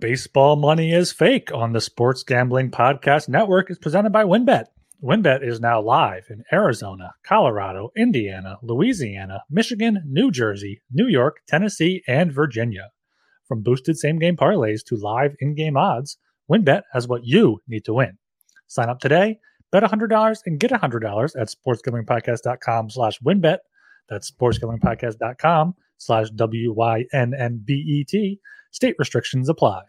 Baseball Money is Fake on the Sports Gambling Podcast Network is presented by WynnBET. WynnBET is now live in Arizona, Colorado, Indiana, Louisiana, Michigan, New Jersey, New York, Tennessee, and Virginia. From boosted same game parlays to live in game odds, WynnBET has what you need to win. Sign up today, bet $100 and get $100 at sportsgamblingpodcast.com slash wynnbet. That's sportsgamblingpodcast.com slash W-Y-N-N-B-E-T. State restrictions apply.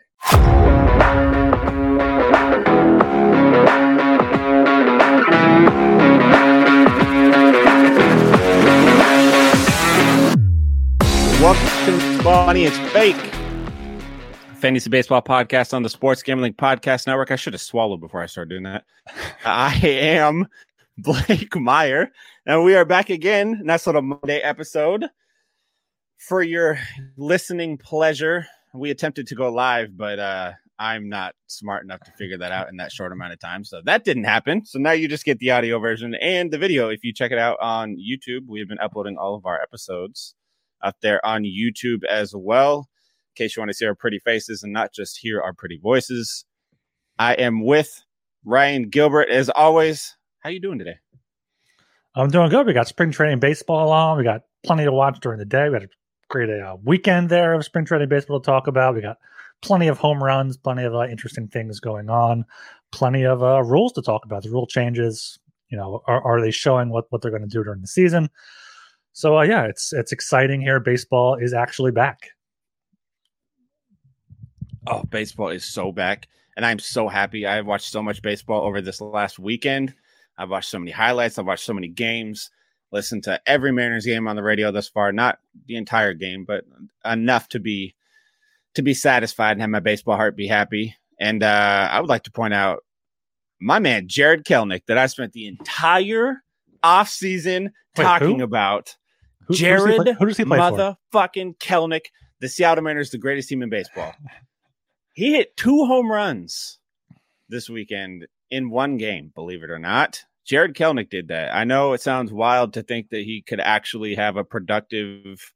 Welcome to Bonnie. It's fake. Fantasy Baseball Podcast on the Sports Gambling Podcast Network. I should have swallowed before I started doing that. I am Blake Meyer, and we are back again. Nice little Monday episode for your listening pleasure. We attempted to go live, but uh, I'm not smart enough to figure that out in that short amount of time. So that didn't happen. So now you just get the audio version and the video. If you check it out on YouTube, we have been uploading all of our episodes up there on YouTube as well. In case you want to see our pretty faces and not just hear our pretty voices. I am with Ryan Gilbert as always. How you doing today? I'm doing good. We got spring training baseball on. We got plenty to watch during the day. We had a great uh, weekend there of spring training baseball to talk about. We got plenty of home runs, plenty of uh, interesting things going on, plenty of uh, rules to talk about. The rule changes, you know, are, are they showing what, what they're going to do during the season? So uh, yeah, it's it's exciting here. Baseball is actually back. Oh, baseball is so back, and I'm so happy. I've watched so much baseball over this last weekend. I've watched so many highlights. I've watched so many games. Listened to every Mariners game on the radio thus far. Not the entire game, but enough to be to be satisfied and have my baseball heart be happy. And uh, I would like to point out my man Jared Kelenic that I spent the entire off season talking who? about. Who, does Jared play- who does he play for? motherfucking Kelenic, the Seattle Mariners, the greatest team in baseball. he hit two home runs this weekend in one game, believe it or not. Jared Kelenic did that. I know it sounds wild to think that he could actually have a productive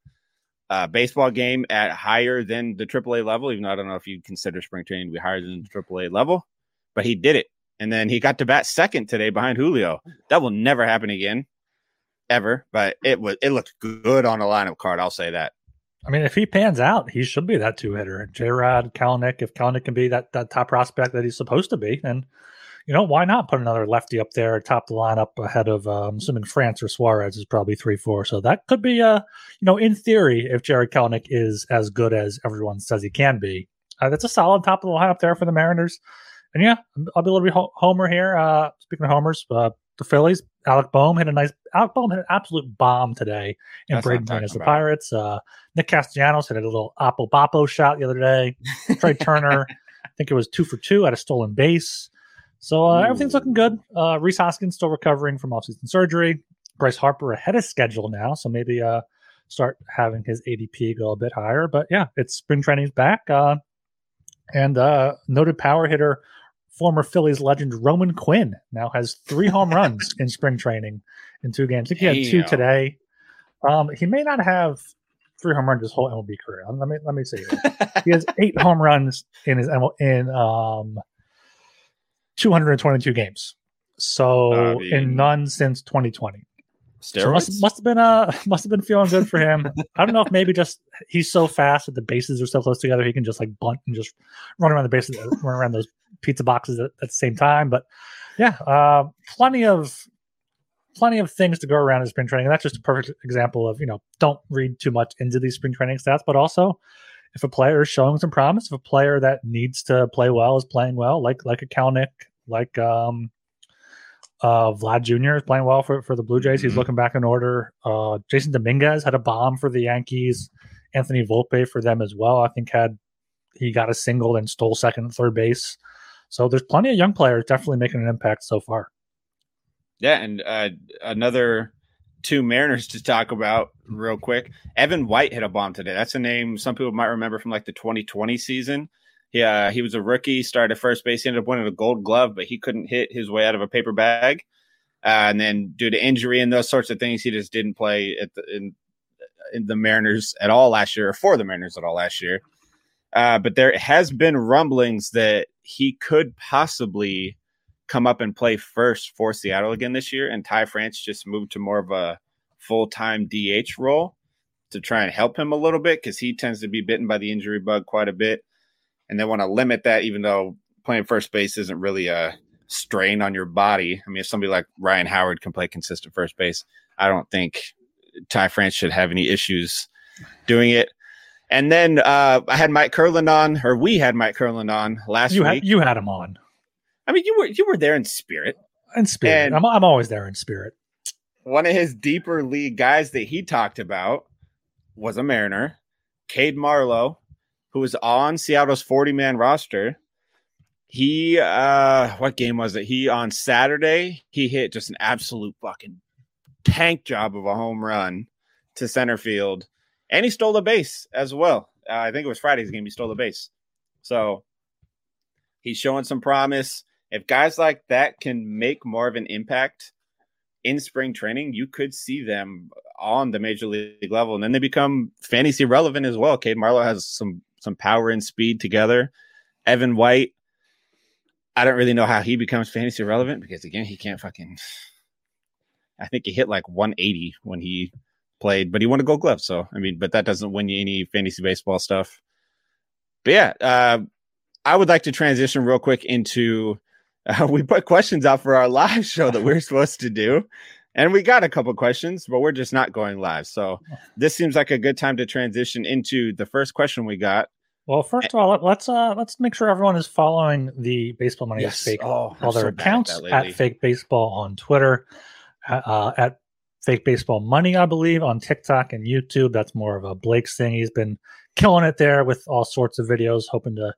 uh, baseball game at higher than the AAA level, even though I don't know if you'd consider spring training to be higher than the AAA level, but he did it. And then he got to bat second today behind Julio. That will never happen again, ever. But it was it looked good on a lineup card. I'll say that. I mean, if he pans out, he should be that two hitter. J Rod, Kelenic, if Kelenic can be that, that top prospect that he's supposed to be, then, you know, why not put another lefty up there, top the lineup ahead of, um, assuming France or Suarez is probably 3 4. So that could be, uh, you know, in theory, if Jared Kelenic is as good as everyone says he can be, uh, that's a solid top of the lineup there for the Mariners. And yeah, I'll be a little bit homer here. Uh, speaking of homers, uh, the Phillies, Alec Boehm hit a nice. Alec Boehm hit an absolute bomb today in I'm Braden against the. Pirates. Uh, Nick Castellanos hit a little Apple Bapo shot the other day. Trea Turner, I think it was two for two at a stolen base. So uh, everything's looking good. Uh, Rhys Hoskins still recovering from offseason surgery. Bryce Harper ahead of schedule now, so maybe uh, start having his ADP go a bit higher. But yeah, it's spring training's back. Uh, and uh, noted power hitter, former Phillies legend Roman Quinn now has three home runs in spring training in two games. I think he had two today. Um, he may not have three home runs his whole MLB career. Let me let me see. Here. he has eight home runs in his ML in um 222 games. So I mean- in none since 2020. So must, must have been uh must have been feeling good for him. I don't know if maybe just he's so fast that the bases are so close together he can just like bunt and just run around the bases, run around those pizza boxes at, at the same time. But yeah, uh, plenty of plenty of things to go around in spring training. And that's just a perfect example of you know don't read too much into these spring training stats, but also if a player is showing some promise, if a player that needs to play well is playing well, like like a Kelenic, like um uh, Vlad Jr. is playing well for, for the Blue Jays. He's Mhm. looking back in order. Uh, Jasson Dominguez had a bomb for the Yankees. Anthony Volpe for them as well. I think had he got a single and stole second and third base. So there's plenty of young players definitely making an impact so far. Yeah, and uh, another two Mariners to talk about real quick. Evan White hit a bomb today. That's a name some people might remember from like the 2020 season. He uh, he was a rookie, started first base, he ended up winning a Gold Glove, but he couldn't hit his way out of a paper bag. Uh, and then due to injury and those sorts of things, he just didn't play at the, in in the Mariners at all last year, or for the Mariners at all last year. Uh, but there has been rumblings that he could possibly come up and play first for Seattle again this year, and Ty France just moved to more of a full time DH role to try and help him a little bit because he tends to be bitten by the injury bug quite a bit, and they want to limit that. Even though playing first base isn't really a strain on your body. I mean, if somebody like Ryan Howard can play consistent first base, I don't think Ty France should have any issues doing it. And then uh, I had Mike Kurland on, or we had Mike Kurland on last you week. Had, you had him on. I mean, you were you were there in spirit. In spirit, and I'm I'm always there in spirit. One of his deeper league guys that he talked about was a Mariner, Cade Marlowe, who was on Seattle's 40 man roster. He uh what game was it? He on Saturday, he hit just an absolute fucking tank job of a home run to center field. And he stole the base as well. Uh, I think it was Friday's game. He stole the base. So he's showing some promise. If guys like that can make more of an impact in spring training, you could see them on the major league level, and then they become fantasy relevant as well. Cade Marlowe has some some power and speed together. Evan White, I don't really know how he becomes fantasy relevant because again, he can't fucking. I think he hit like 180 when he played, but he won a Gold Glove. So I mean, but that doesn't win you any fantasy baseball stuff. But yeah, uh, I would like to transition real quick into. Uh, we put questions out for our live show that we're supposed to do, and we got a couple questions, but we're just not going live. So this seems like a good time to transition into the first question we got. Well, first of all, let's uh let's make sure everyone is following the Baseball Money yes. Fake oh, all their so accounts at, at Fake Baseball on Twitter, uh, at Fake Baseball Money, I believe, on TikTok and YouTube. That's more of a Blake's thing. He's been killing it there with all sorts of videos, hoping to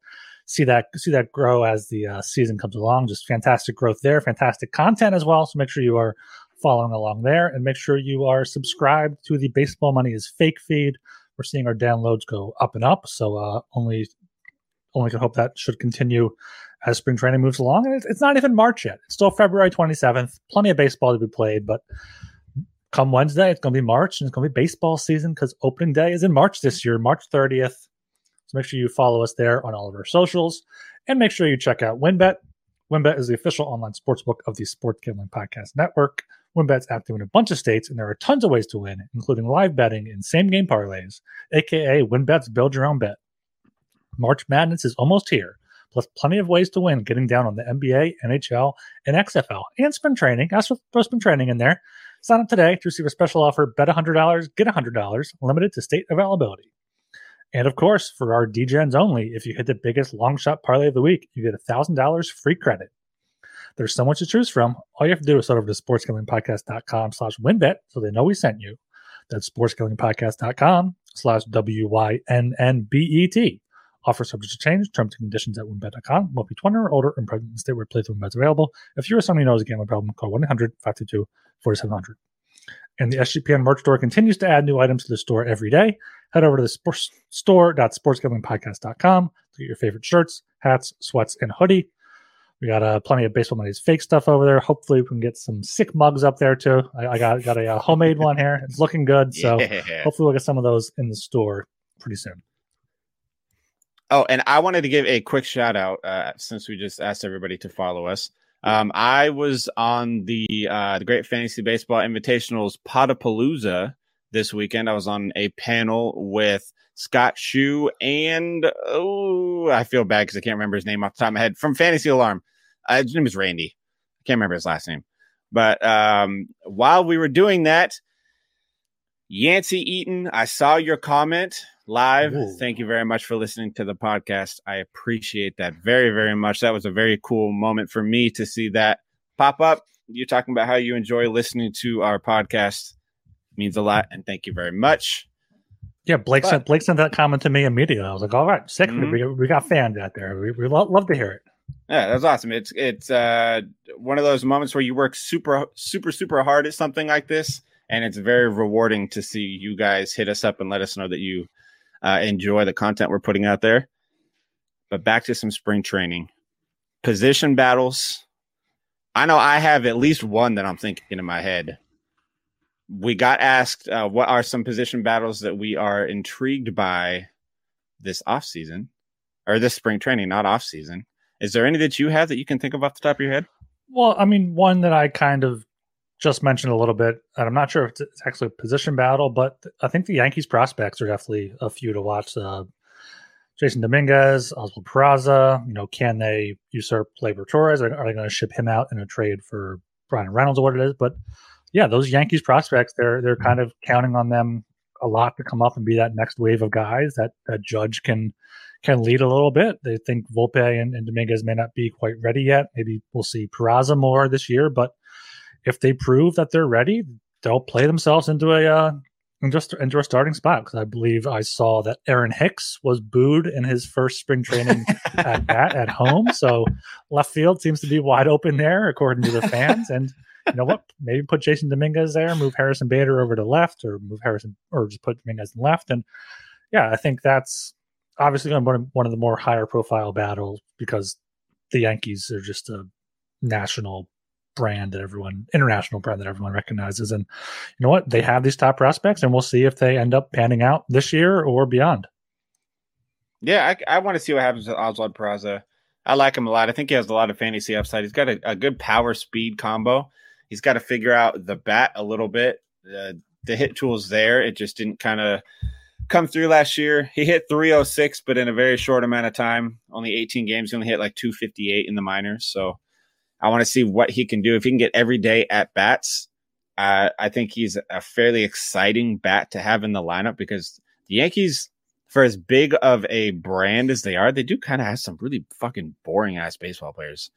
see that see that grow as the uh, season comes along. Just fantastic growth there, fantastic content as well. So make sure you are following along there, and make sure you are subscribed to the Baseball Money is Fake feed. We're seeing our downloads go up and up, so uh, only only can hope that should continue as spring training moves along. And it's, it's not even March yet; it's still February twenty seventh. Plenty of baseball to be played, but come Wednesday, it's going to be March and it's going to be baseball season because opening day is in March this year, March 30th. So make sure you follow us there on all of our socials and make sure you check out WynnBET. WynnBET is the official online sportsbook of the Sports Gambling Podcast Network. WynnBET's active in a bunch of states, and there are tons of ways to win, including live betting and same game parlays, aka WynnBET's Build Your Own Bet. March Madness is almost here, plus plenty of ways to win, getting down on the NBA, NHL, and XFL, and spring training. Ask for spring training in there. Sign up today to receive a special offer bet $100, get $100, limited to state availability. And of course, for our DGens only, if you hit the biggest long shot parlay of the week, you get $1,000 free credit. There's so much to choose from. All you have to do is head over to sportsgamblingpodcast.com slash wynnbet so they know we sent you. That's sportsgamblingpodcast.com slash W-Y-N-N-B-E-T. Offer subject to change. Terms and conditions at wynnbet.com. Must be 20 or older and present in state where playthrough is available. If you're someone who knows a gambling problem, call 1-800-522-4700. And the SGPN merch store continues to add new items to the store every day. Head over to the sports store.sportsgamblingpodcast.com to get your favorite shirts, hats, sweats, and hoodie. We got uh, plenty of baseball money's fake stuff over there. Hopefully, we can get some sick mugs up there too. I, I got got a uh, homemade one here. It's looking good. So yeah. hopefully, we'll get some of those in the store pretty soon. Oh, and I wanted to give a quick shout out uh, since we just asked everybody to follow us. Um, I was on the uh, the Great Fantasy Baseball Invitationals Potapalooza this weekend. I was on a panel with Scott Chu and oh, I feel bad because I can't remember his name off the top of my head from Fantasy Alarm. Uh, his name is Randy. I can't remember his last name. But um, while we were doing that, Yancey Eaton, I saw your comment live. Ooh. Thank you very much for listening to the podcast. I appreciate that very, very much. That was a very cool moment for me to see that pop up. You're talking about how you enjoy listening to our podcast. Means a lot. And thank you very much. Yeah, Blake but, sent Blake sent that comment to me immediately. I was like, "All right, sick. Mm-hmm. We, we got fans out there. We, we love, love to hear it." Yeah, that's awesome. It's it's uh, one of those moments where you work super super super hard at something like this, and it's very rewarding to see you guys hit us up and let us know that you uh, enjoy the content we're putting out there. But back to some spring training, position battles. I know I have at least one that I'm thinking in my head. We got asked uh, what are some position battles that we are intrigued by this off season, or this spring training, not off season. Is there any that you have that you can think of off the top of your head? Well, I mean, one that I kind of just mentioned a little bit, and I'm not sure if it's actually a position battle, but I think the Yankees prospects are definitely a few to watch. Uh, Jasson Dominguez, Oswald Peraza, you know, can they usurp Gleyber Torres? Are, are they going to ship him out in a trade for Bryan Reynolds or what it is? But yeah, those Yankees prospects, they're they're kind of counting on them a lot to come up and be that next wave of guys that that Judge can can lead a little bit. They think Volpe and, and Dominguez may not be quite ready yet. Maybe we'll see Peraza more this year, but if they prove that they're ready, they'll play themselves into a uh, just into a starting spot because I believe I saw that Aaron Hicks was booed in his first spring training at bat at home. So left field seems to be wide open there, according to the fans. And you know what? Maybe put Jasson Dominguez there, move Harrison Bader over to left, or move Harrison, or just put Dominguez in left. And yeah, I think that's obviously going to be one of the more higher profile battles because the Yankees are just a national brand that everyone international brand that everyone recognizes. And you know what? They have these top prospects and we'll see if they end up panning out this year or beyond. Yeah i, I want to see what happens with oswald peraza. I like him a lot. I think he has a lot of fantasy upside. He's got a, a good power speed combo he's got to figure out the bat a little bit. The hit tools there. It just didn't kind of come through last year. He hit 306 but in a very short amount of time. Only 18 games he only hit like 258 in the minors. So I want to see what he can do. If he can get every day at bats, uh, I think he's a fairly exciting bat to have in the lineup because the Yankees, for as big of a brand as they are, they do kind of have some really fucking boring ass baseball players.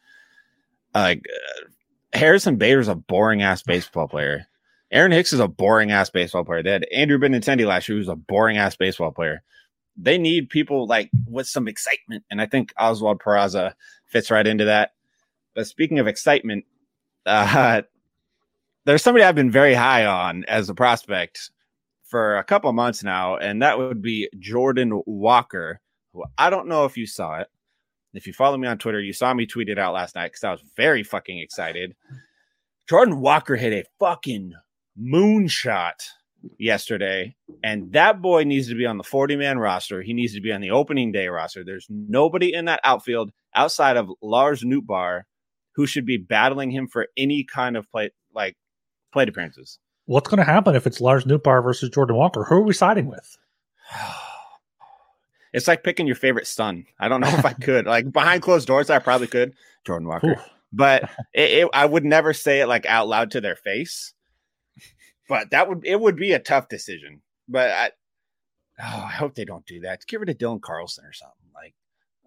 Like uh, Harrison Bader's a boring ass baseball player. Aaron Hicks is a boring ass baseball player. They had Andrew Benintendi last year, who's a boring ass baseball player. They need people like with some excitement, and I think Oswald Peraza fits right into that. But speaking of excitement, uh, there's somebody I've been very high on as a prospect for a couple months now, and that would be Jordan Walker. Who I don't know if you saw it. If you follow me on Twitter, you saw me tweet it out last night because I was very fucking excited. Jordan Walker hit a fucking moonshot yesterday, and that boy needs to be on the 40 man roster. He needs to be on the opening day roster. There's nobody in that outfield outside of Lars Nootbaar who should be battling him for any kind of play like plate appearances. What's going to happen if it's Lars Nootbaar versus Jordan Walker? Who are we siding with? it's like picking your favorite son. I don't know if I could. Like behind closed doors, I probably could. Jordan Walker, Ooh. but it, it, I would never say it like out loud to their face. But that would it would be a tough decision. But I, oh, I hope they don't do that. Get rid of Dylan Carlson or something like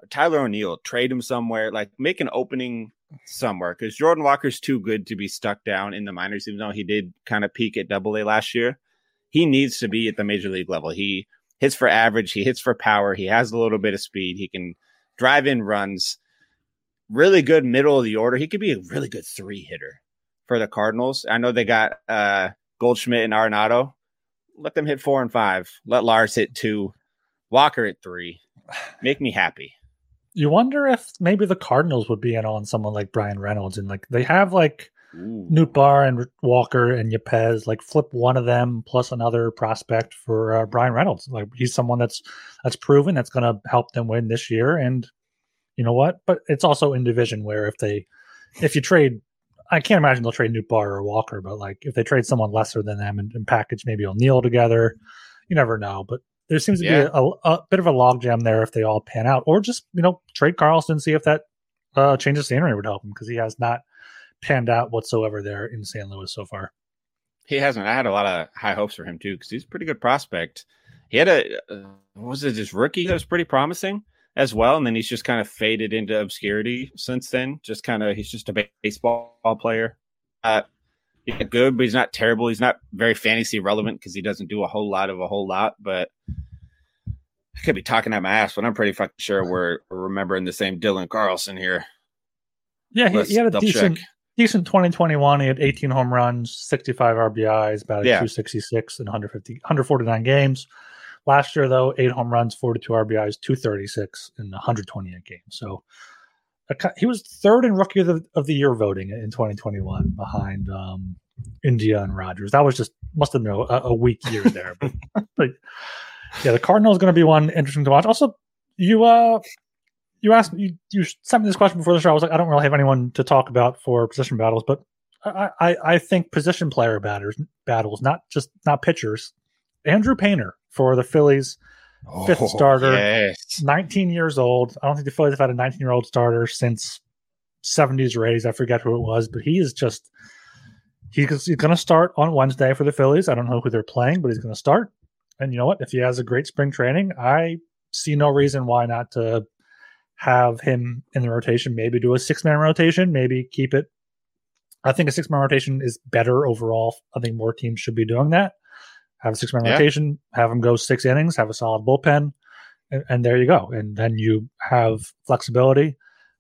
Tyler O'Neill. Trade him somewhere. Like make an opening somewhere because Jordan Walker's too good to be stuck down in the minors, even though he did kind of peak at double A last year. He needs to be at the major league level. He hits for average, he hits for power, he has a little bit of speed, he can drive in runs. Really good middle of the order. He could be a really good three hitter for the Cardinals. I know they got uh, Goldschmidt and Arenado. Let them hit four and five. Let Lars hit two. Walker at three. Make me happy you wonder if maybe the Cardinals would be in on someone like Bryan Reynolds and like they have like Ooh. Nootbaar and Walker and Yepez, like flip one of them plus another prospect for uh, Bryan Reynolds. Like he's someone that's that's proven that's going to help them win this year. And you know what? But it's also in division where if they if you trade, I can't imagine they'll trade Nootbaar or Walker, but like if they trade someone lesser than them and, and package maybe O'Neill together, you never know. But there seems to yeah. be a, a, bit of a logjam there if they all pan out, or just you know trade Carlson, see if that uh, change of scenery would help him because he has not panned out whatsoever there in San Luis so far. He hasn't. I had a lot of high hopes for him too because he's a pretty good prospect. He had a uh, was it his rookie that was pretty promising as well, and then he's just kind of faded into obscurity since then. Just kind of he's just a baseball player. Uh, yeah, good, but he's not terrible. He's not very fantasy relevant because he doesn't do a whole lot of a whole lot. But I could be talking at my ass, but I'm pretty fucking sure we're, we're remembering the same Dylan Carlson here. Yeah, he, he had a decent check. Decent 2021. He had 18 home runs, 65 RBIs, about yeah. 266 in 150 149 games. Last year, though, eight home runs, 42 RBIs, 236 in 128 games. So he was third in rookie of the, of the year voting in 2021 behind um, India and Rogers. That was just must have been a, a weak year there. but, but yeah, the Cardinals going to be one interesting to watch. Also, you uh you asked you you sent me this question before the show. I was like, I don't really have anyone to talk about for position battles, but I I, I think position player batters battles, not just not pitchers. Andrew Painter for the Phillies, fifth Oh, starter, Yes. 19 years old. I don't think the Phillies have had a 19 year old starter since 70s or 80s. I forget who it was, but he is just he's, he's going to start on Wednesday for the Phillies. I don't know who they're playing, but he's going to start. And you know what? If he has a great spring training, I see no reason why not to have him in the rotation. Maybe do a six man rotation. Maybe keep it. I think a six man rotation is better overall. I think more teams should be doing that. Have a six man Yeah. rotation. Have him go six innings. Have a solid bullpen, and, and there you go. And then you have flexibility.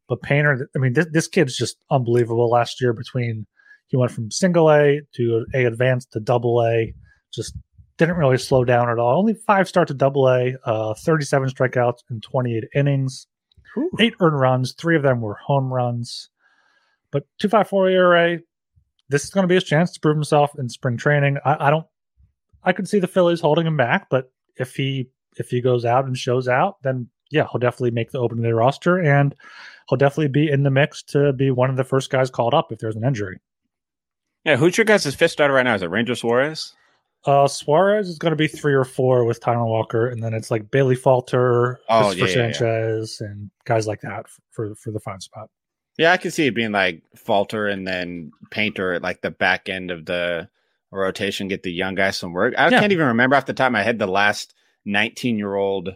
But Painter, I mean, this, this kid's just unbelievable. Last year, between he went from single A to A advanced to double A, just didn't really slow down at all. Only five starts to double A, uh, 37 strikeouts in 28 innings, eight earned runs. Three of them were home runs. But 254 ERA, this is going to be his chance to prove himself in spring training. I, I don't, I could see the Phillies holding him back, but if he if he goes out and shows out, then yeah, he'll definitely make the opening day roster and he'll definitely be in the mix to be one of the first guys called up if there's an injury. Yeah, who's your guys' fifth starter right now? Is it Ranger Suarez? Uh, Suarez is going to be three or four with Taijuan Walker, and then it's like Bailey Falter, Oh, Cristopher yeah, yeah, yeah. Sanchez, and guys like that for for the five spot. Yeah, I can see it being like Falter and then Painter at like the back end of the rotation, get the young guys some work. I can't even remember off the top of my head the last 19 year old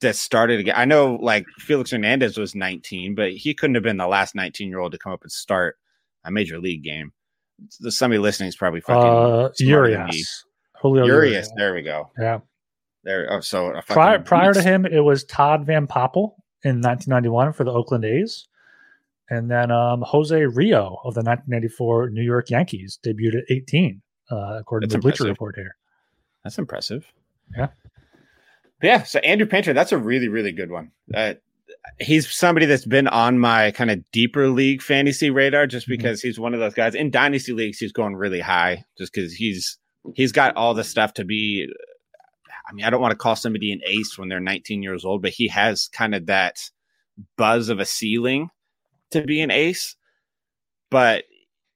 that started again. I know like Felix Hernandez was 19, but he couldn't have been the last 19 year old to come up and start a major league game. Somebody listening is probably fucking Uh, smarter than me. Urias, Julio Urias. Urias. There we go. Yeah. There. Oh, so a Prior prior to him, it was Todd Van Poppel in 1991 for the Oakland A's, and then um, Jose Rijo of the 1994 New York Yankees debuted at 18, uh, according That's to the Bleacher. Report here. That's impressive. Yeah. Yeah. So Andrew Painter, that's a really, really good one. Uh, he's somebody that's been on my kind of deeper league fantasy radar just Mhm. because he's one of those guys in dynasty leagues. He's going really high just because he's he's got all the stuff to be. I mean, I don't want to call somebody an ace when they're 19 years old, but he has kind of that buzz of a ceiling to be an ace. But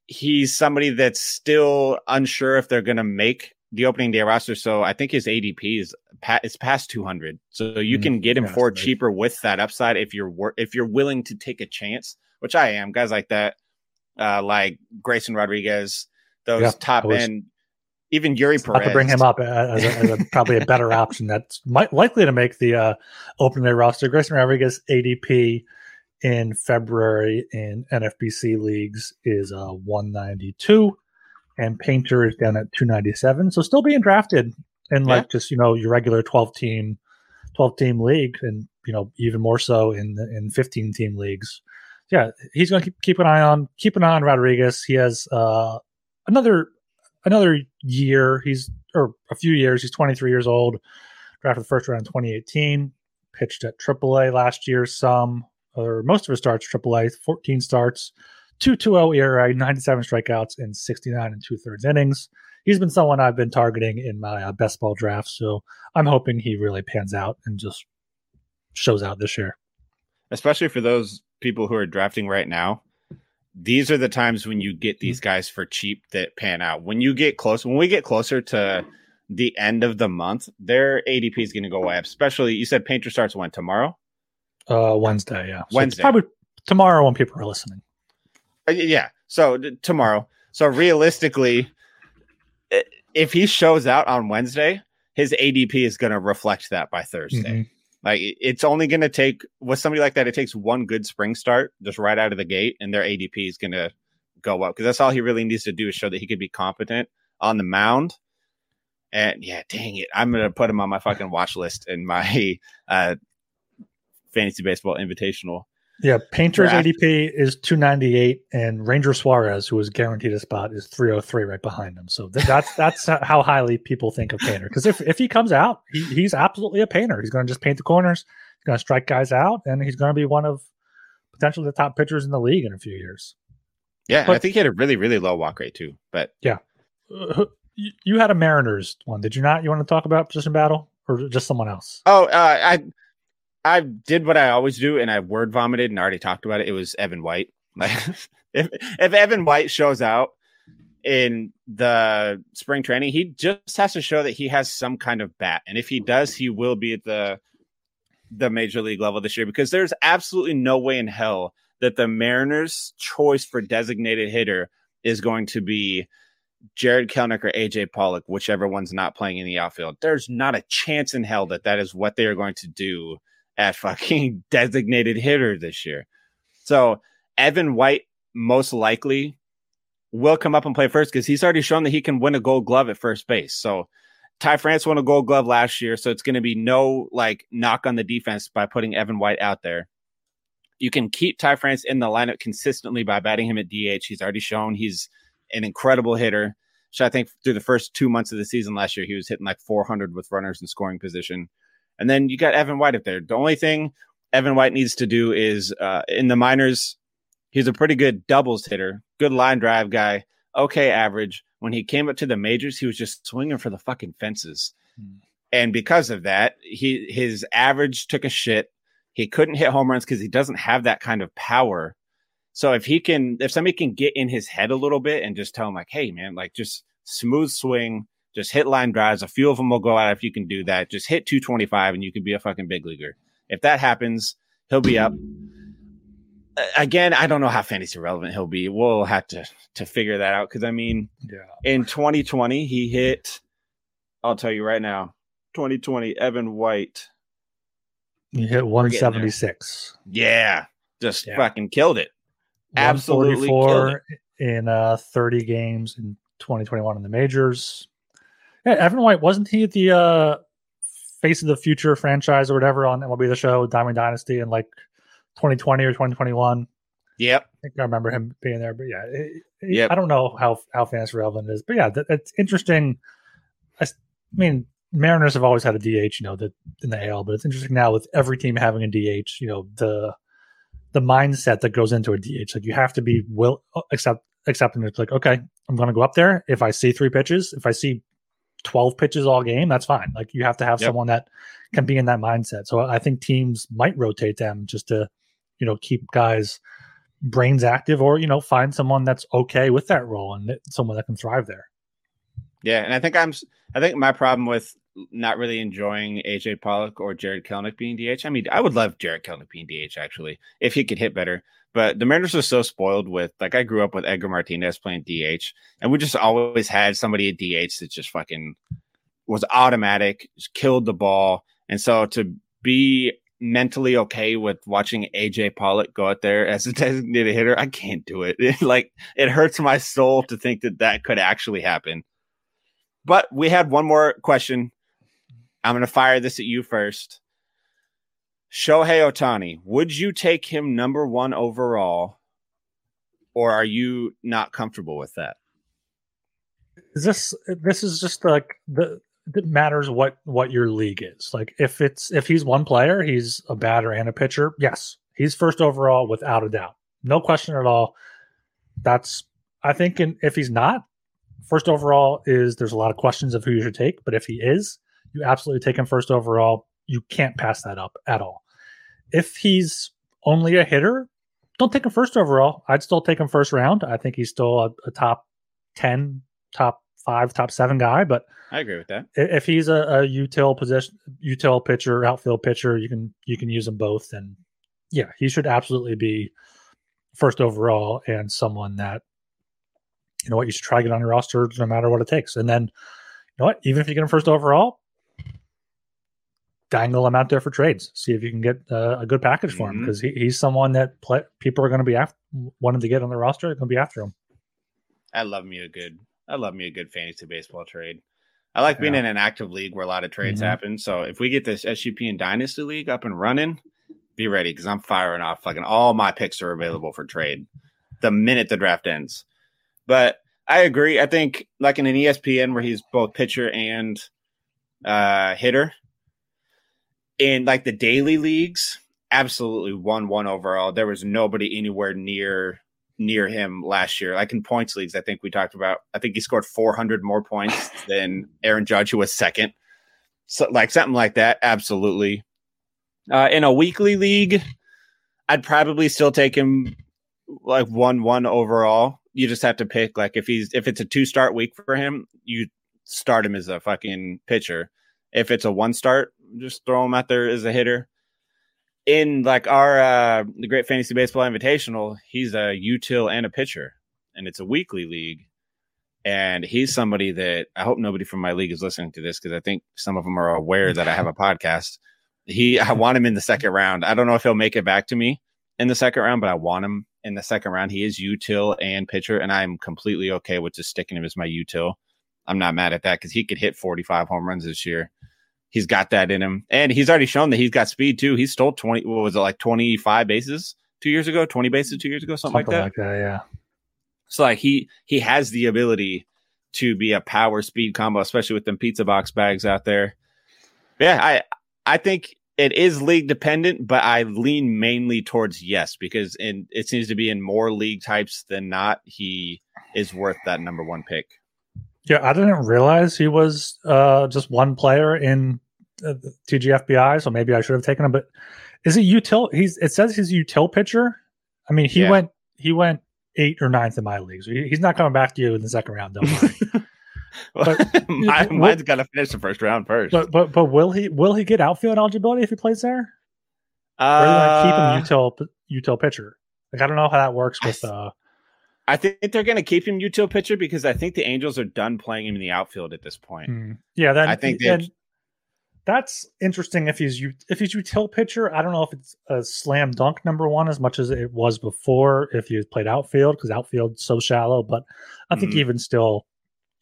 he's somebody that's still unsure if they're going to make the opening day roster. So I think his ADP is it's past 200. So you Mm, can get him yes, for cheaper with that upside if you're wor- if you're willing to take a chance, which I am. Guys like that, uh, like Grayson Rodriguez, those Yeah, top end, even Eury Perez. to bring him up as, a, as a, probably a better option that's might, likely to make the uh, opening day roster. Grayson Rodriguez ADP in February in NFBC leagues is uh, 192, and Painter is down at 297. So still being drafted in like Yeah. just you know your regular 12 team 12 team league, and you know even more so in in 15 team leagues. Yeah, he's going to keep, keep an eye on keep an eye on Rodriguez. He has uh, another another year. He's or a few years. He's 23 years old. Drafted the first round in 2018. Pitched at AAA last year. Some or most of his starts AAA. 14 starts, 2.20 ERA, 97 strikeouts, and 69 and two thirds innings. He's been someone I've been targeting in my uh, best ball draft. So I'm hoping he really pans out and just shows out this year. especially for those people who are drafting right now. These are the times when you get these guys for cheap that pan out. When you get close, when we get closer to the end of the month, their ADP is going to go way up. Especially, you said Painter starts when tomorrow. Uh, Wednesday, yeah. So it's Wednesday. probably tomorrow when people are listening. Uh, yeah. So d- tomorrow. So realistically, if he shows out on Wednesday, his ADP is going to reflect that by Thursday. Mhm. Like it's only going to take with somebody like that. It takes one good spring start just right out of the gate, and their ADP is going to go up because that's all he really needs to do is show that he could be competent on the mound. And yeah, dang it, I'm going to put him on my fucking watch list in my uh, fantasy baseball invitational. Yeah, Painter's Draft. ADP is 298, and Ranger Suarez, who was guaranteed a spot, is 303 right behind him. So th- that's that's how highly people think of Painter. Because if, if he comes out, he, he's absolutely a painter. He's going to just paint the corners. He's going to strike guys out, and he's going to be one of potentially the top pitchers in the league in a few years. Yeah, I think he had a really really low walk rate too. But Uh, you, you had a Mariners one, did you not? You want to talk about position battle or just someone else? Oh, uh, I I did what I always do, and I word vomited and already talked about it. It was Evan White. Like if if Evan White shows out in the spring training, he just has to show that he has some kind of bat, and if he does, he will be at the the major league level this year because there's absolutely no way in hell that the Mariners' choice for designated hitter is going to be Jared Kelenic or AJ Pollock, whichever one's not playing in the outfield. There's not a chance in hell that that is what they are going to do at fucking designated hitter this year. So Evan White most likely will come up and play first because he's already shown that he can win a gold glove at first base. So Ty France won a gold glove last year. So it's going to be no like knock on the defense by putting Evan White out there. You can keep Ty France in the lineup consistently by batting him at DH. He's already shown he's an incredible hitter. So I think through the first two months of the season last year, he was hitting like 400 with runners in scoring position. And then you got Evan White up there. The only thing Evan White needs to do is uh, in the minors, he's a pretty good doubles hitter, good line drive guy, okay average. When he came up to the majors, he was just swinging for the fucking fences. Hmm. And because of that, he his average took a shit. He couldn't hit home runs because he doesn't have that kind of power. So if he can, if somebody can get in his head a little bit and just tell him like, "Hey, man, like just smooth swing, just hit line drives. A few of them will go out if you can do that. Just hit 225 and you can be a fucking big leaguer. If that happens, he'll be up. Again, I don't know how fantasy relevant he'll be. We'll have to to figure that out because I mean, yeah. in 2020 he hit. I'll tell you right now, 2020 Evan White. He hit 176. Yeah, just yeah. fucking killed it. Absolutely killed it. in uh 30 games in 2021 in the majors. Yeah, Evan White wasn't he the uh, face of the future franchise or whatever on MLB the Show Diamond Dynasty in like 2020 or 2021? Yep, I think I remember him being there. But yeah, yeah, I don't know how how fantasy relevant it is, but yeah, that, it's interesting. I, I, mean, Mariners have always had a DH, you know, the in the AL, but it's interesting now with every team having a DH. You know, the the mindset that goes into a DH. Like you have to be will accept accepting it's like okay, I'm going to go up there. If I see three pitches, if I see 12 pitches all game, that's fine. Like you have to have yep. someone that can be in that mindset. So I think teams might rotate them just to, you know, keep guys brains active or, you know, find someone that's okay with that role and someone that can thrive there. Yeah. And I think I'm, I think my problem with not really enjoying AJ Pollock or Jared Kelenic being DH. I mean, I would love Jared Kelenic being DH actually, if he could hit better. But the Mariners are so spoiled with like I grew up with Edgar Martinez playing DH, and we just always had somebody at DH that just fucking was automatic, just killed the ball. And so to be mentally okay with watching AJ Pollock go out there as a designated hitter, I can't do it. it. Like it hurts my soul to think that that could actually happen. But we had one more question. I'm going to fire this at you first. Shohei Ohtani, would you take him number one overall, or are you not comfortable with that? Is this this is just like the it matters what what your league is. Like if it's if he's one player, he's a batter and a pitcher. Yes, he's first overall without a doubt, no question at all. That's I think in, if he's not first overall, is there's a lot of questions of who you should take. But if he is, you absolutely take him first overall. You can't pass that up at all if he's only a hitter, don't take him first overall. I'd still take him first round. I think he's still a, a top 10, top five, top seven guy. But I agree with that. If he's a, a util position, util pitcher, outfield pitcher, you can you can use them both. And yeah, he should absolutely be first overall and someone that you know what you should try to get on your roster no matter what it takes. And then you know what, even if you get him first overall, dangle him out there for trades. See if you can get uh, a good package for him because mm-hmm. he, he's someone that play, people are going to be after, wanting to get on the roster. Going to be after him. I love me a good. I love me a good fantasy baseball trade. I like being yeah. in an active league where a lot of trades mm-hmm. happen. So if we get this SGP and Dynasty League up and running, be ready because I'm firing off. Fucking all my picks are available for trade the minute the draft ends. But I agree. I think like in an ESPN where he's both pitcher and uh, hitter, in like the daily leagues, absolutely won one overall. There was nobody anywhere near near him last year. Like in points leagues, I think we talked about. I think he scored 400 more points than Aaron Judge, who was second. So like something like that, absolutely. Uh, in a weekly league, I'd probably still take him like one one overall. You just have to pick like if he's if it's a two start week for him, you start him as a fucking pitcher. If it's a one start, just throw him out there as a hitter. In like our uh the Great Fantasy Baseball Invitational, he's a util and a pitcher, and it's a weekly league. And he's somebody that I hope nobody from my league is listening to this because I think some of them are aware that I have a podcast. He, I want him in the second round. I don't know if he'll make it back to me in the second round, but I want him in the second round. He is util and pitcher, and I'm completely okay with just sticking him as my util. I'm not mad at that because he could hit 45 home runs this year. He's got that in him, and he's already shown that he's got speed too. He stole 20. What was it like 25 bases two years ago? 20 bases two years ago, something, Something like that. like that. Yeah. So like he he has the ability to be a power speed combo, especially with them pizza box bags out there. Yeah, I I think it is league dependent, but I lean mainly towards yes because in it seems to be in more league types than not. He is worth that number one pick. Yeah, I didn't realize he was uh, just one player in uh, the TGFBI, so maybe I should have taken him. But is he util? He's it says he's a util pitcher. I mean, he Yeah. went he went eight or ninth in my leagues. so he's not coming back to you in the second round. Don't worry. But- My, mine's got to finish the first round first. but but but will he will he get outfield eligibility if he plays there? Or Uh, going to keep him util util pitcher? Like I don't know how that works I with uh I think they're going to keep him util pitcher because I think the Angels are done playing him in the outfield at this point. Hmm. Yeah, then I think then that's interesting. If he's if he's util pitcher, I don't know if it's a slam dunk number one as much as it was before. If he played outfield, because outfield's so shallow, but I think Mhm. even still,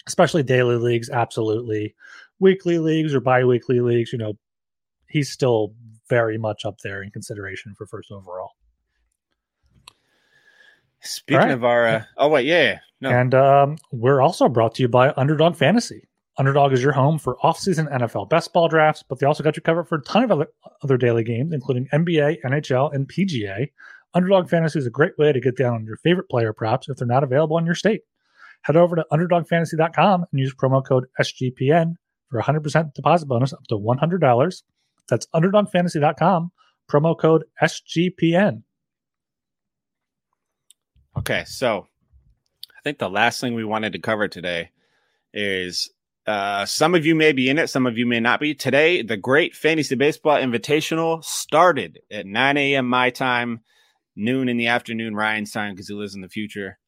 especially daily leagues, absolutely, weekly leagues or bi-weekly leagues, you know, he's still very much up there in consideration for first overall. Speaking right. of our, uh, oh wait, yeah, yeah. no, And um, we're also brought to you by Underdog Fantasy. Underdog is your home for off-season NFL best ball drafts, but they also got you covered for a ton of other, other daily games, including NBA, NHL, and PGA. Underdog Fantasy is a great way to get down on your favorite player props if they're not available in your state. Head over to UnderdogFantasy.com and use promo code SGPN for a 100% deposit bonus up to $100. That's UnderdogFantasy.com, promo code SGPN. Okay, so I think the last thing we wanted to cover today is uh, some of you may be in it, some of you may not be. Today, the Great Fantasy Baseball Invitational started at 9 a.m. my time, noon in the afternoon Ryan's time because he lives in the future.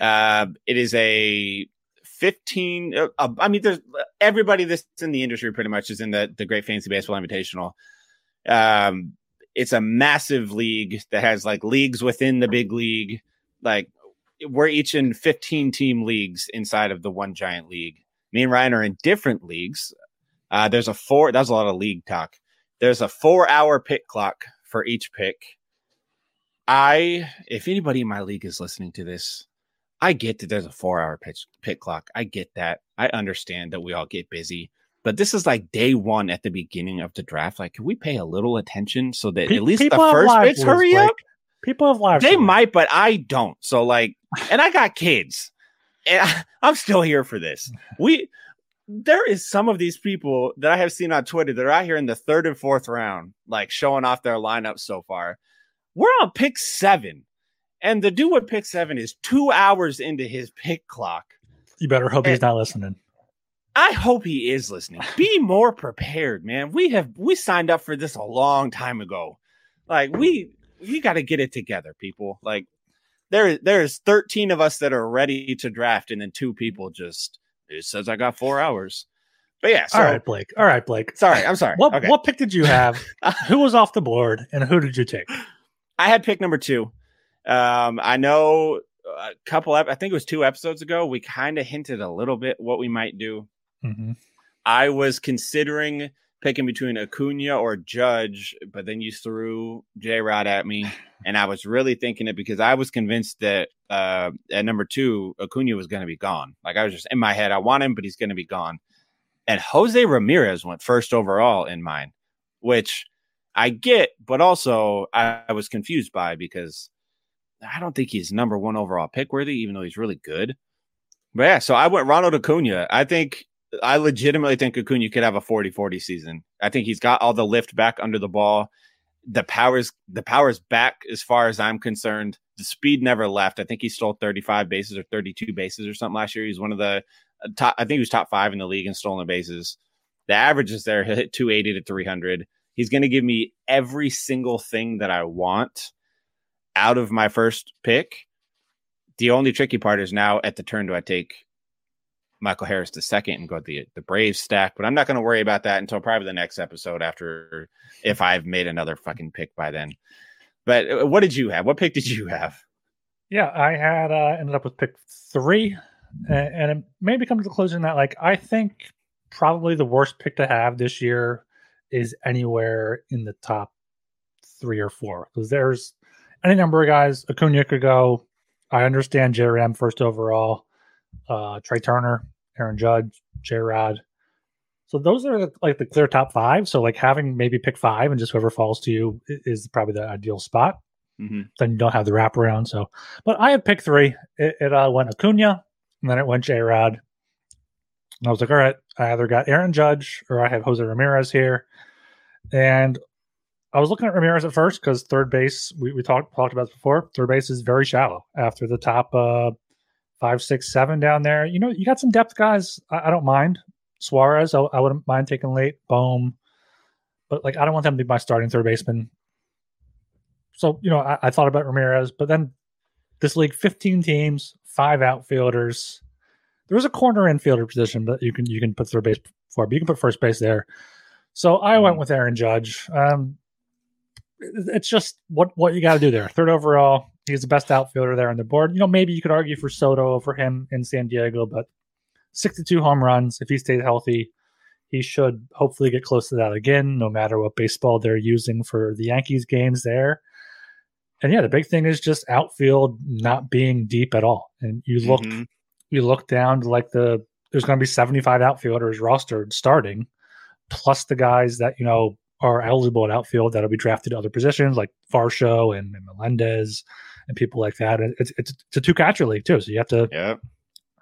Uh, it is a 15. Uh, I mean, there's everybody that's in the industry pretty much is in the the Great Fantasy Baseball Invitational. Um, it's a massive league that has like leagues within the big league like we're each in 15 team leagues inside of the one giant league. Me and Ryan are in different leagues. Uh, there's a four, that's a lot of league talk. There's a four hour pick clock for each pick. I, if anybody in my league is listening to this, I get that there's a four hour pitch pick clock. I get that. I understand that we all get busy. But this is like day one at the beginning of the draft. Like, can we pay a little attention so that Pe- at least the first picks hurry up? People have lives. They might, but I don't. So like, and I got kids, and I, I'm still here for this. We there is some of these people that I have seen on Twitter that are out here in the third and fourth round, like showing off their lineup so far. We're on pick seven, and the dude with pick seven is two hours into his pick clock. You better hope Eh. he's not listening. I hope he is listening. Be more prepared, man. We have we signed up for this a long time ago. Like we we got to get it together, people. Like there there's 13 of us that are ready to draft, and then two people just it says I got four hours. But yeah, so All right, Blake. All right, Blake. sorry, I'm sorry. What okay. what pick did you have? who was off the board, and who did you take? I had pick number two. Um, I know a couple. Ep- I think it was two episodes ago. We kind of hinted a little bit what we might do. hmm I was considering picking between Acuna or Judge, but then you threw J Rod at me, and I was really thinking it because I was convinced that uh, at number two, Acuna was going to be gone. Like I was just in my head, I want him, but he's going to be gone. And Jose Ramirez went first overall in mine, which I get, but also I, I was confused by because I don't think he's number one overall pick worthy, even though he's really good. But yeah, so I went Ronald Acuna. I think I legitimately think Acuna could have a 40 40 season. I think he's got all the lift back under the ball. The powers the powers back as far as I'm concerned. The speed never left. I think he stole 35 bases or 32 bases or something last year. He's one of the uh, top. I think he was top five in the league in stolen bases. The average is there. He'll hit 280 to 300. He's going to give me every single thing that I want out of my first pick. The only tricky part is now at the turn do I take Michael Harris the second and go the the Braves stack, but I'm not going to worry about that until probably the next episode after if I've made another fucking pick by then. But uh, what did you have? What pick did you have? Yeah, I had uh, ended up with pick three, and, and it maybe come to the conclusion that like I think probably the worst pick to have this year is anywhere in the top three or four because there's any number of guys. Acuna could go. I understand JRM first overall. Uh, Trea Turner, Aaron Judge, J Rod. So those are like the clear top five. So like having maybe pick five and just whoever falls to you is probably the ideal spot. Mm-hmm. Then you don't have the wraparound. So, but I had pick three. It, it uh, went Acuna, and then it went J Rod. And I was like, all right, I either got Aaron Judge or I have Jose Ramirez here. And I was looking at Ramirez at first because third base, we, we talked talked about before. Third base is very shallow after the top uh, five, six, seven down there. You know, you got some depth guys. I, I don't mind. Suarez, I, I, wouldn't mind taking late. Bohm, but like I don't want them to be my starting third baseman. So you know, I, I thought about Ramirez, but then this league, fifteen teams, five outfielders. There was a corner infielder position that you can you can put third base for, but you can put first base there. So I went mm-hmm. with Aaron Judge. Um, it's just what what you got to do there. Third overall, he's the best outfielder there on the board. You know, maybe you could argue for Soto over him in San Diego, but 62 home runs. If he stays healthy, he should hopefully get close to that again, no matter what baseball they're using for the Yankees games there. And yeah, the big thing is just outfield not being deep at all. And you look, mm-hmm. you look down to like the there's going to be 75 outfielders rostered starting, plus the guys that you know are eligible at outfield that'll be drafted to other positions like Varsho and, and Melendez and people like that. It's, it's, it's a two catcher league too, so you have to yeah.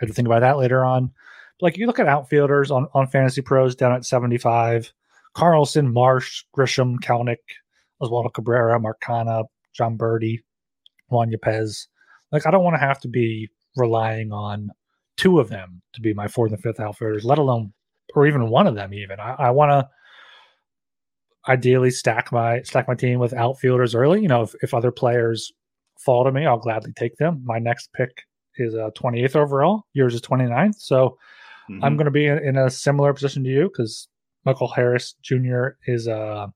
have to think about that later on. But like you look at outfielders on on Fantasy Pros down at seventy five, Carlson, Marsh, Grisham, Kelenic, Oswaldo Cabrera, Marcana, Jon Berti, Juan Yepez. Like I don't want to have to be relying on two of them to be my fourth and fifth outfielders, let alone or even one of them. Even I, I want to ideally stack my stack my team with outfielders early. You know, if, if other players fall to me, I'll gladly take them. My next pick is uh, 28th overall. Yours is 29th. So mm-hmm. I'm going to be in, in, a similar position to you because Michael Harris Jr. is a uh,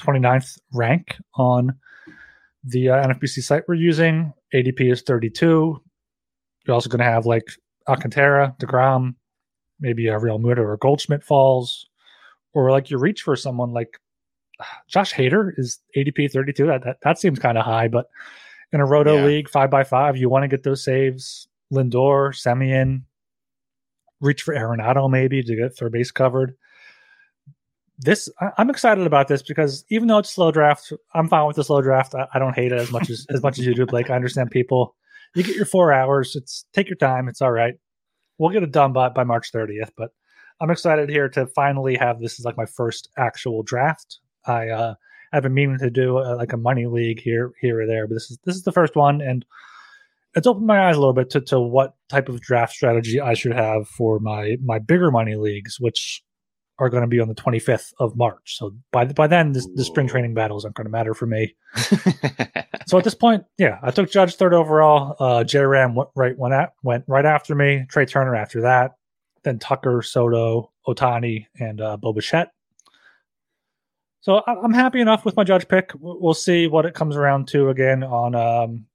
29th rank on the uh, NFBC site we're using. ADP is 32. You're also going to have like Alcantara, DeGrom, maybe a Realmuto or Goldschmidt falls, or like you reach for someone like Josh Hader is ADP 32. That, that, that seems kind of high, but in a roto yeah. league, five by five, you want to get those saves. Lindor, Semien, reach for Arenado maybe to get third base covered. This I, am excited about this because even though it's slow draft, I'm fine with the slow draft. I, I don't hate it as much as as much as you do, Blake. I understand people. You get your four hours. It's take your time. It's all right. We'll get it done by by March 30th, but I'm excited here to finally have this is like my first actual draft. I uh, have been meaning to do a, like a money league here, here or there, but this is this is the first one, and it's opened my eyes a little bit to, to what type of draft strategy I should have for my my bigger money leagues, which are going to be on the 25th of March. So by the, by then, this, the spring training battles aren't going to matter for me. so at this point, yeah, I took Judge third overall. Uh, J Ram went right went at, went right after me. Trea Turner after that. Then Tucker, Soto, Ohtani, and uh, Bo Bichette. So I'm happy enough with my judge pick. We'll see what it comes around to again on um,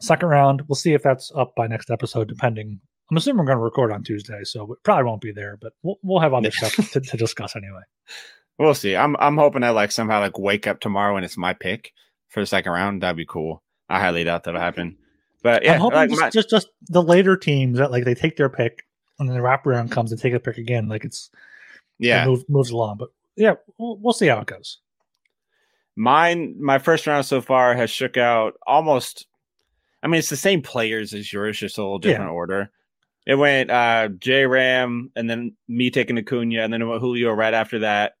second round. We'll see if that's up by next episode, depending. I'm assuming we're going to record on Tuesday, so it probably won't be there, but we'll, we'll have other stuff to, to, discuss anyway. We'll see. I'm I'm hoping I like somehow like wake up tomorrow and it's my pick for the second round. That'd be cool. I highly doubt that'll happen. But yeah, I'm hoping like just, my... just just the later teams that like they take their pick and then the wraparound comes and take a pick again. Like it's yeah it move, moves along. But yeah, we'll, we'll see how it goes. Mine, my first round so far has shook out almost. I mean, it's the same players as yours, just a little different yeah. order. It went uh J Ram and then me taking Acuna and then Julio right after that.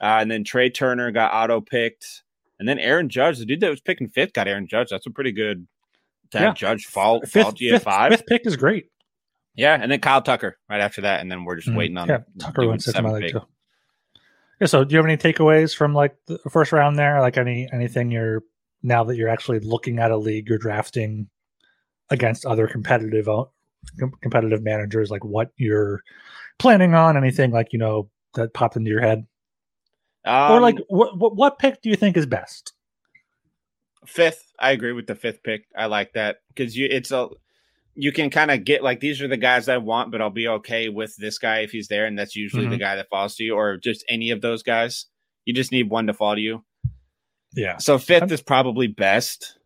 Uh, and then Trea Turner got auto picked. And then Aaron Judge, the dude that was picking fifth, got Aaron Judge. That's a pretty good to have Judge fall, fifth, fall to you at fifth, five. fifth pick is great. Yeah, and then Kyle Tucker right after that, and then we're just Mhm. waiting on Yeah, Tucker went sixth in my seventh pick. too. Yeah, so do you have any takeaways from like the first round there? Like any anything you're now that you're actually looking at a league you're drafting against other competitive o- competitive managers, like what you're planning on? Anything like you know that popped into your head, Um, or like what what, what pick do you think is best? fifth. I agree with the fifth pick. I like that because you it's a you can kind of get like these are the guys I want, but I'll be okay with this guy if he's there, and that's usually the Mhm. guy that falls to you, or just any of those guys. You just need one to fall to you. Yeah, So fifth is probably best.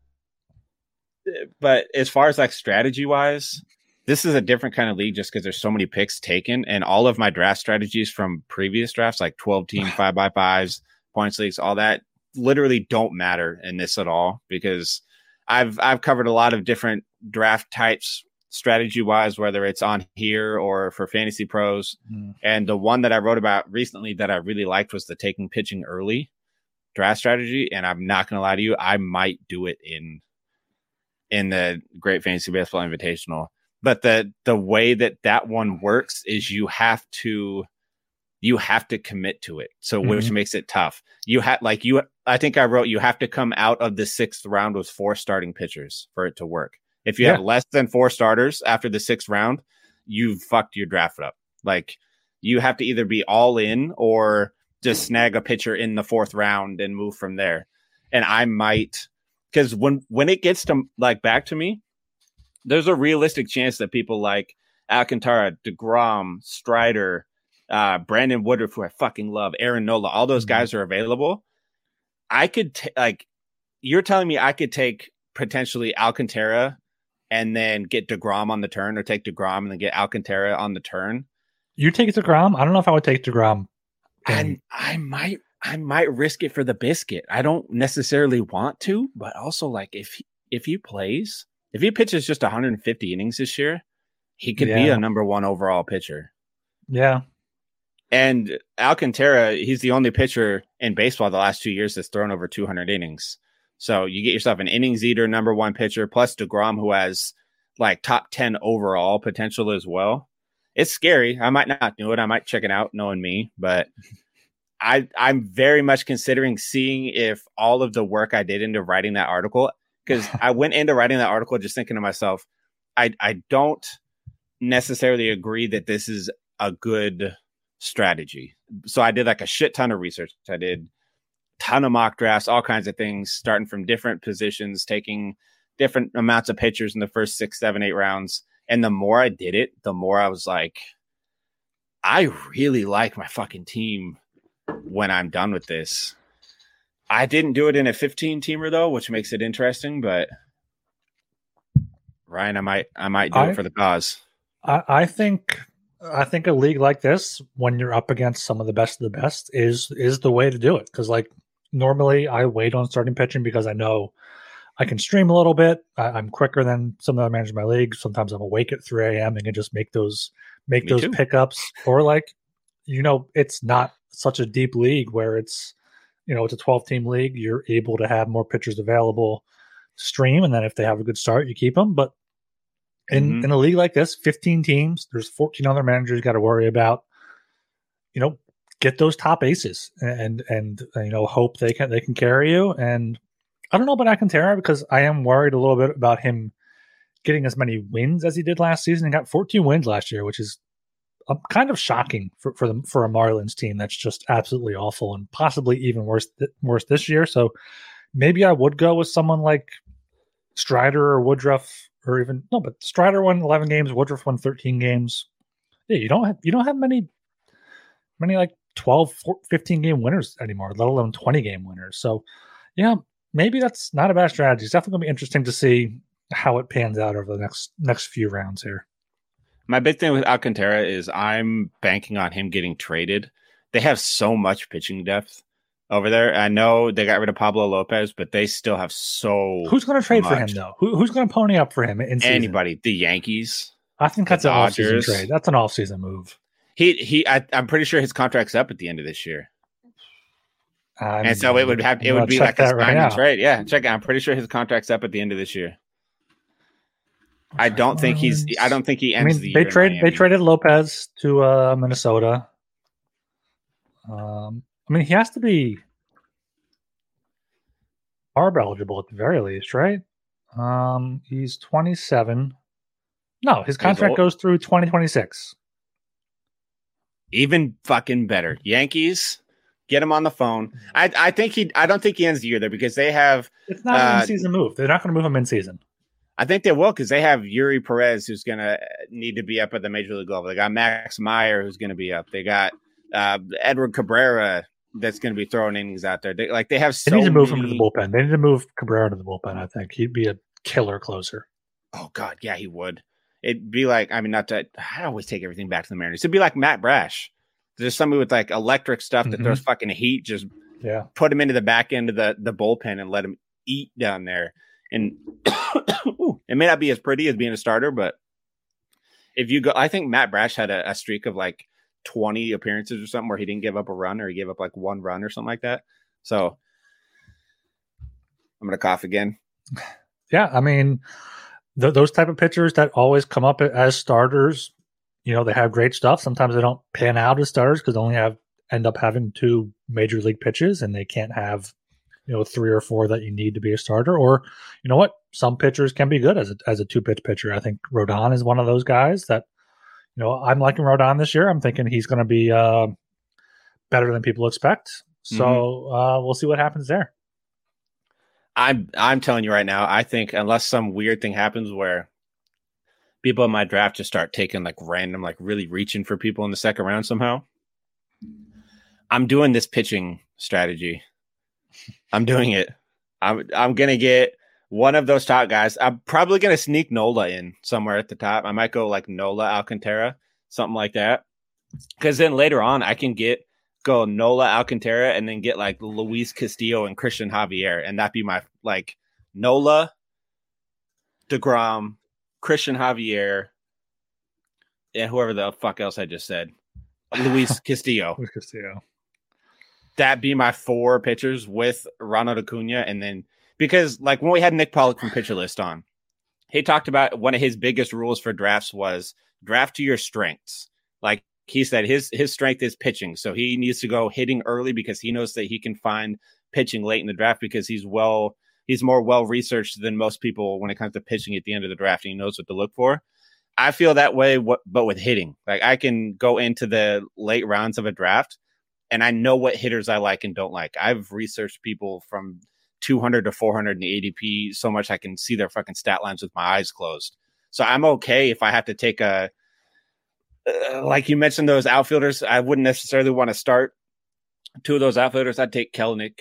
But as far as like strategy wise, this is a different kind of league just because there's so many picks taken, and all of my draft strategies from previous drafts, like 12 team five by fives, points leagues, all that, literally don't matter in this at all because I've I've covered a lot of different draft types strategy wise, whether it's on here or for fantasy pros. Mm. And the one that I wrote about recently that I really liked was the taking pitching early draft strategy. And I'm not going to lie to you, I might do it in in the Great Fantasy Baseball Invitational. But the the way that that one works is you have to you have to commit to it. So which makes it tough. You have like you I think I wrote you have to come out of the sixth round with four starting pitchers for it to work. If you have less than four starters after the sixth round, you've fucked your draft up. Like you have to either be all in or just snag a pitcher in the fourth round and move from there. And I might because when when it gets to like back to me, there's a realistic chance that people like Alcantara, Degrom, Strider, uh, Brandon Woodruff, who I fucking love, Aaron Nola, all those Mhm. guys are available. I could ta- like you're telling me I could take potentially Alcantara and then get Degrom on the turn, or take Degrom and then get Alcantara on the turn. you take Degrom. I don't know if I would take Degrom. And I might I might risk it for the biscuit. I don't necessarily want to, but also like if if he plays, if he pitches just 150 innings this year, he could be a number one overall pitcher. Yeah, And Alcantara, he's the only pitcher in baseball the last two years that's thrown over 200 innings. So you get yourself an innings eater, number one pitcher, plus Degrom, who has like top 10 overall potential as well. It's scary. I might not do it. I might check it out, knowing me, but I I'm very much considering seeing if all of the work I did into writing that article, because I went into writing that article just thinking to myself, I I don't necessarily agree that this is a good strategy. So I did like a shit ton of research. I did ton of mock drafts, all kinds of things, starting from different positions, taking different amounts of pitchers in the first six, seven, eight rounds. And the more I did it, the more I was like, I really like my fucking team when I'm done with this. I didn't do it in a 15 teamer though, which makes it interesting, but Ryan, I might I might do I- it for the cause. I, I think I think a league like this, when you're up against some of the best of the best, is is the way to do it. Because like normally, I wait on starting pitching because I know I can stream a little bit. I, I'm quicker than some of the managers in my league. Sometimes I'm awake at 3 a.m. and can just make those make Me those too. pickups. Or like, you know, it's not such a deep league where it's you know it's a 12 team league. You're able to have more pitchers available stream, and then if they have a good start, you keep them. But in Mhm. in a league like this, 15 teams, there's 14 other managers got to worry about. You know, get those top aces and and you know hope they can they can carry you. And I don't know about Alcantara because I am worried a little bit about him getting as many wins as he did last season. He got 14 wins last year, which is um, kind of shocking for for the for a Marlins team that's just absolutely awful and possibly even worse th- worse this year. So maybe I would go with someone like Strider or Woodruff or even no, but Strider won 11 games, Woodruff won 13 games. Yeah, you don't have you don't have many many like 12 four- 15 game winners anymore, let alone 20 game winners. So, yeah, maybe that's not a bad strategy. It's definitely going to be interesting to see how it pans out over the next next few rounds here. My big thing with Alcantara is I'm banking on him getting traded. They have so much pitching depth over there. I know they got rid of Pablo Lopez, but they still have so Who's going to trade for him though? Who, who's going to pony up for him in anybody. The Yankees. I think that's an off-season trade. That's an off-season move. He he. I, I'm pretty sure his contract's up at the end of this year. I'm, and so it would have it would be like a that right sign and now. trade. Yeah, check. it. I'm pretty sure his contract's up at the end of this year. I don't think he's. I don't think he I ends mean, the they trade they traded Lopez to uh, Minnesota. Um, I mean, he has to be ARB eligible at the very least, right? Um, he's 27. No, his contract goes through 2026. even fucking better. Yankees, get him on the phone. I I think he. I don't think he ends the year there because they have. It's not an Uh, in-season move. They're not going to move him in season. I think they will because they have Eury Perez who's gonna need to be up at the major league level. They got Max Meyer who's gonna be up. They got uh, Edward Cabrera that's gonna be throwing innings out there. They, like they have So They need to move him to the bullpen. They need to move Cabrera to the bullpen. I think he'd be a killer closer. Oh God, yeah, he would. It'd be like I mean, not to I always take everything back to the Mariners. It'd be like Matt Brash. There's somebody with like electric stuff that Mhm. throws fucking heat. Just Yeah, put him into the back end of the the bullpen and let him eat down there. And Ooh, it may not be as pretty as being a starter, but if you go, I think Matt Brash had a, a streak of like 20 appearances or something where he didn't give up a run or he gave up like one run or something like that. So I'm gonna cough again. yeah. I mean, th- those type of pitchers that always come up as starters, you know, they have great stuff. Sometimes they don't pan out as starters because they only have end up having two major league pitches, and they can't have you know three or four that you need to be a starter. Or you know what, some pitchers can be good as a as a two pitch pitcher. I think Rodon is one of those guys that you know I'm liking Rodon this year. I'm thinking he's going to be uh, better than people expect. So uh, we'll see what happens there. I'm I'm telling you right now, I think unless some weird thing happens where people in my draft just start taking like random, like really reaching for people in the second round somehow. I'm doing this pitching strategy. I'm doing it. I'm I'm gonna get one of those top guys. I'm probably gonna sneak Nola in somewhere at the top. I might go like Nola Alcantara, something like that. Because then later on, I can get go Nola Alcantara and then get like Luis Castillo and Christian Javier, and that be my like Nola, Degrom, Christian Javier, and whoever the fuck else I just said, Luis Castillo. Luis Castillo. That be my four pitchers with Ronald Acuna, and then because like when we had Nick Pollack from Pitcher List on, he talked about one of his biggest rules for drafts was draft to your strengths. Like he said, his his strength is pitching, so he needs to go hitting early because he knows that he can find pitching late in the draft because he's well he's more well researched than most people when it comes to pitching at the end of the draft. And he knows what to look for. I feel that way, but with hitting, like I can go into the late rounds of a draft, and I know what hitters I like and don't like. I've researched people from 200 to 400 in the ADP so much I can see their fucking stat lines with my eyes closed. So I'm okay if I have to take a uh, like you mentioned those outfielders. I wouldn't necessarily want to start two of those outfielders. I'd take Kelenic.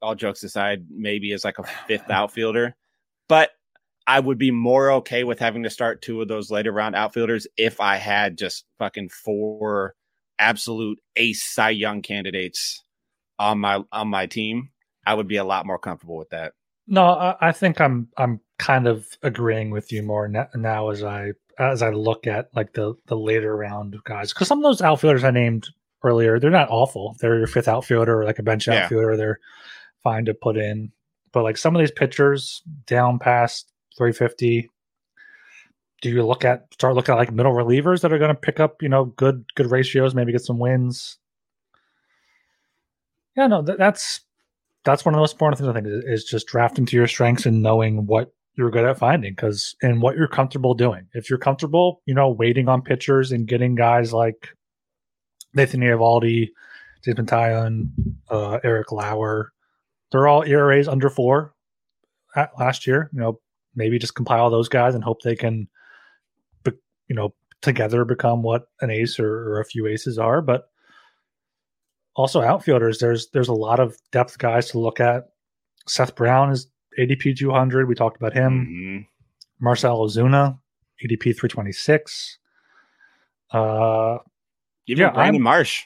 All jokes aside, maybe as like a fifth outfielder, but I would be more okay with having to start two of those later round outfielders if I had just fucking four absolute ace Cy Young candidates on my on my team. I would be a lot more comfortable with that. No, I, I think I'm I'm kind of agreeing with you more now, now as I as I look at like the the later round guys because some of those outfielders I named earlier they're not awful. They're your fifth outfielder or like a bench Yeah. outfielder. They're fine to put in, but like some of these pitchers down past 350. Do you look at start looking at like middle relievers that are going to pick up you know good good ratios, maybe get some wins? Yeah, no, that, that's that's one of the most important things I think is, is just drafting to your strengths and knowing what you're good at finding because and what you're comfortable doing. If you're comfortable, you know, waiting on pitchers and getting guys like Nathan Eovaldi, Jameson Taillon, uh, Eric Lauer, they're all ERAs under four at last year. You know, maybe just compile those guys and hope they can, be, you know, together become what an ace or, or a few aces are. But also outfielders, there's there's a lot of depth guys to look at. Seth Brown is ADP 200. We talked about him. Mhm. Marcell Ozuna, ADP 326. Uh, Even Yeah, Brandon I'm- Marsh.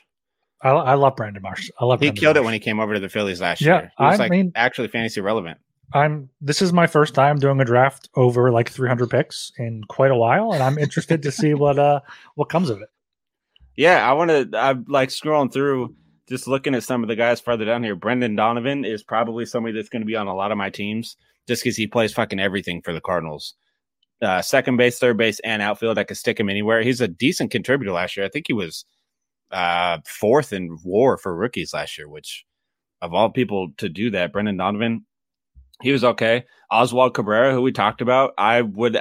I, I love Brandon Marsh. I love He Brandon killed it when he came over to the Phillies last Yeah, year. He was I like mean- actually fantasy relevant. I'm. This is my first time doing a draft over like 300 picks in quite a while, and I'm interested to see what uh what comes of it. Yeah, I want to. I'm like scrolling through just looking at some of the guys farther down here, Brendan Donovan is probably somebody that's going to be on a lot of my teams just because he plays fucking everything for the Cardinals. Uh, second base, third base, and outfield. I could stick him anywhere. He's a decent contributor last year. I think he was uh, fourth in WAR for rookies last year, which of all people to do that, Brendan Donovan, he was okay. Oswald Cabrera, who we talked about, I would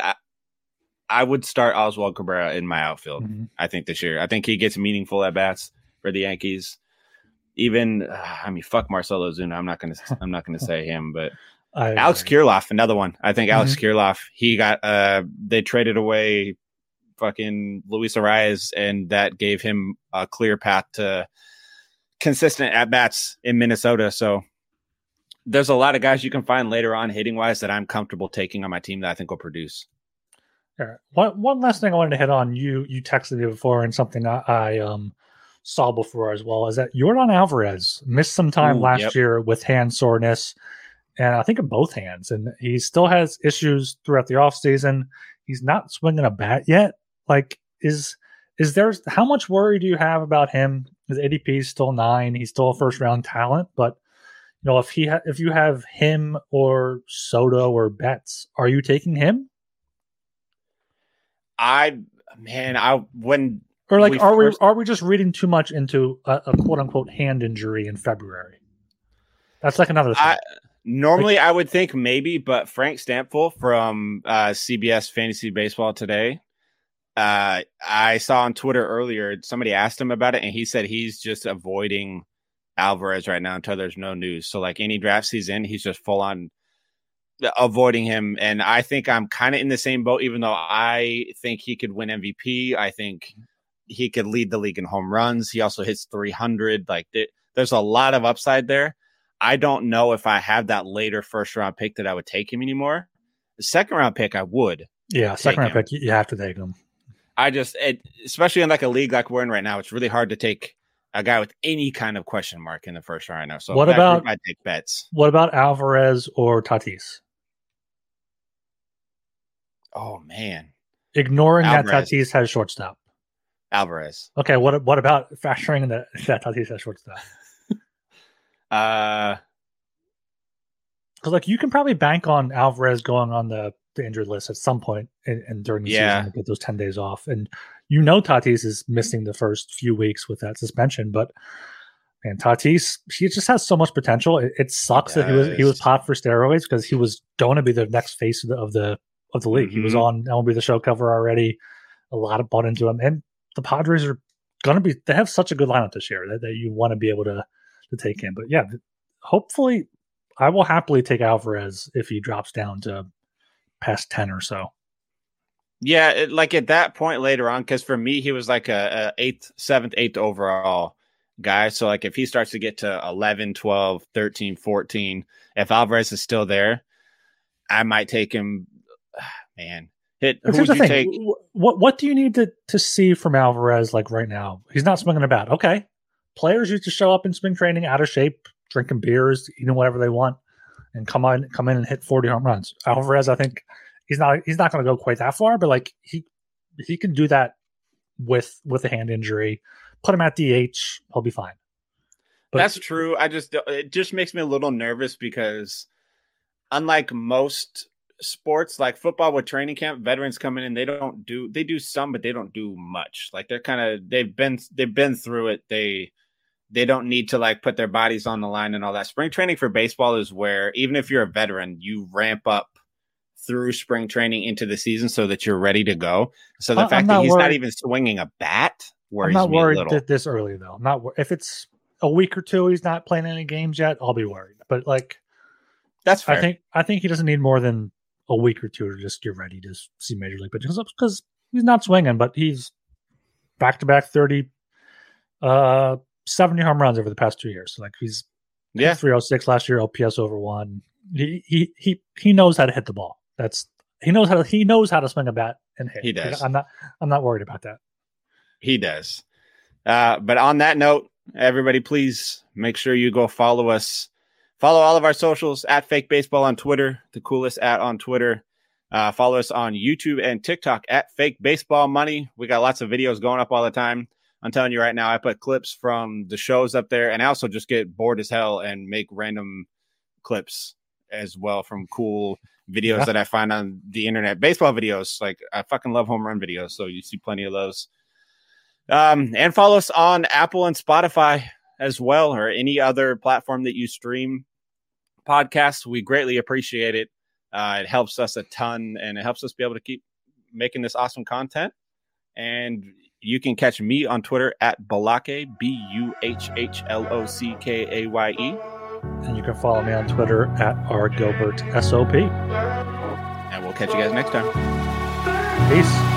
I would start Oswald Cabrera in my outfield. Mm-hmm. I think this year. I think he gets meaningful at bats for the Yankees. Even uh, I mean, fuck Marcell Ozuna. I'm not gonna I'm not gonna say him, but I, Alex Kirilloff, another one. I think Alex mm-hmm. Kirilloff. He got uh they traded away fucking Luis Arraez, and that gave him a clear path to consistent at bats in Minnesota. So there's a lot of guys you can find later on hitting wise that I'm comfortable taking on my team that I think will produce. All One one last thing I wanted to hit on. You you texted me before, and something I, I um saw before as well is that Yordan Alvarez missed some time Ooh, last yep. year with hand soreness, and I think in both hands, and he still has issues throughout the offseason. He's not swinging a bat yet. Like is is there how much worry do you have about him? His ADP is still nine. He's still a mm-hmm. first round talent, but you know if he ha- if you have him or Soto or Betts, are you taking him? I man, I when or like we are first... we are we just reading too much into a, a, quote unquote hand injury in February? That's like another thing. I, normally, like, I would think maybe, but Frank Stampfl from uh, CBS Fantasy Baseball today, uh, I saw on Twitter earlier somebody asked him about it, and he said he's just avoiding Alvarez right now until there's no news. So like any draft he's in, he's just full on avoiding him. And I think I'm kind of in the same boat, even though I think he could win MVP. I think he could lead the league in home runs. He also hits 300. Like th- there's a lot of upside there. I don't know if I have that later first round pick that I would take him anymore. The second round pick, I would. Yeah, second round him. pick, you have to take him. I just, it, especially in like a league like we're in right now, it's really hard to take a guy with any kind of question mark in the first round right now. So what about I take Betts? What about Alvarez or Tatis? Oh man, ignoring Alvarez. that Tatis has a shortstop. Alvarez. Okay, what what about factoring that that Tatis has shortstop? uh, because like you can probably bank on Alvarez going on the, the injured list at some point and, and during the yeah. season to get those ten days off, and you know Tatis is missing the first few weeks with that suspension, but. And Tatis, he just has so much potential. It, it sucks that he was he was popped for steroids because he was going to be the next face of the, of the of the league. Mm-hmm. He was mm-hmm. on MLB the Show cover already. A lot of bought into him, and the Padres are going to be. They have such a good lineup this year that, that you want to be able to to take him. But yeah, hopefully, I will happily take Alvarez if he drops down to past ten or so. Yeah, it, like at that point later on, because for me, he was like a, a eighth, seventh, eighth overall guy. So like if he starts to get to 11, 12, 13, 14, if Alvarez is still there, I might take him man. Hit. Who would you thing. take? What What do you need to to see from Alvarez like right now? He's not swinging a bat. Okay, players used to show up in spring training out of shape, drinking beers, eating whatever they want, and come on, come in and hit forty home runs. Alvarez, I think he's not he's not going to go quite that far, but like he he can do that with with a hand injury. Put him at DH, he'll be fine. But That's true. I just it just makes me a little nervous because unlike most sports like football with training camp veterans come in and they don't do they do some but they don't do much. Like they're kind of they've been they've been through it. They they don't need to like put their bodies on the line and all that. Spring training for baseball is where even if you're a veteran you ramp up through spring training into the season so that you're ready to go. So the I'm fact that he's worried. not even swinging a bat worries I'm not worried this early though. I'm not if it's a week or two he's not playing any games yet I'll be worried. But like that's fair. I think I think he doesn't need more than a week or two to just get ready to see major league pitching because he's not swinging, but he's back to back 30, uh, 70 home runs over the past two years. So like he's yeah 306 last year, OPS over one. He he he he knows how to hit the ball. That's he knows how to he knows how to swing a bat and hit. He does. I'm not I'm not worried about that. He does. Uh, but on that note, everybody, please make sure you go follow us Follow all of our socials at Fake Baseball on Twitter, the coolest at on Twitter. Uh, follow us on YouTube and TikTok at Fake Baseball Money. We got lots of videos going up all the time. I'm telling you right now, I put clips from the shows up there, and I also just get bored as hell and make random clips as well from cool videos yeah. that I find on the internet. Baseball videos, like I fucking love home run videos, so you see plenty of those. Um, and follow us on Apple and Spotify as well, or any other platform that you stream podcasts. We greatly appreciate it. Uh, it helps us a ton, and it helps us be able to keep making this awesome content. And you can catch me on Twitter at Balake, B U H H L O C K A Y E. And you can follow me on Twitter at R Gilbert SOP. And we'll catch you guys next time. Peace.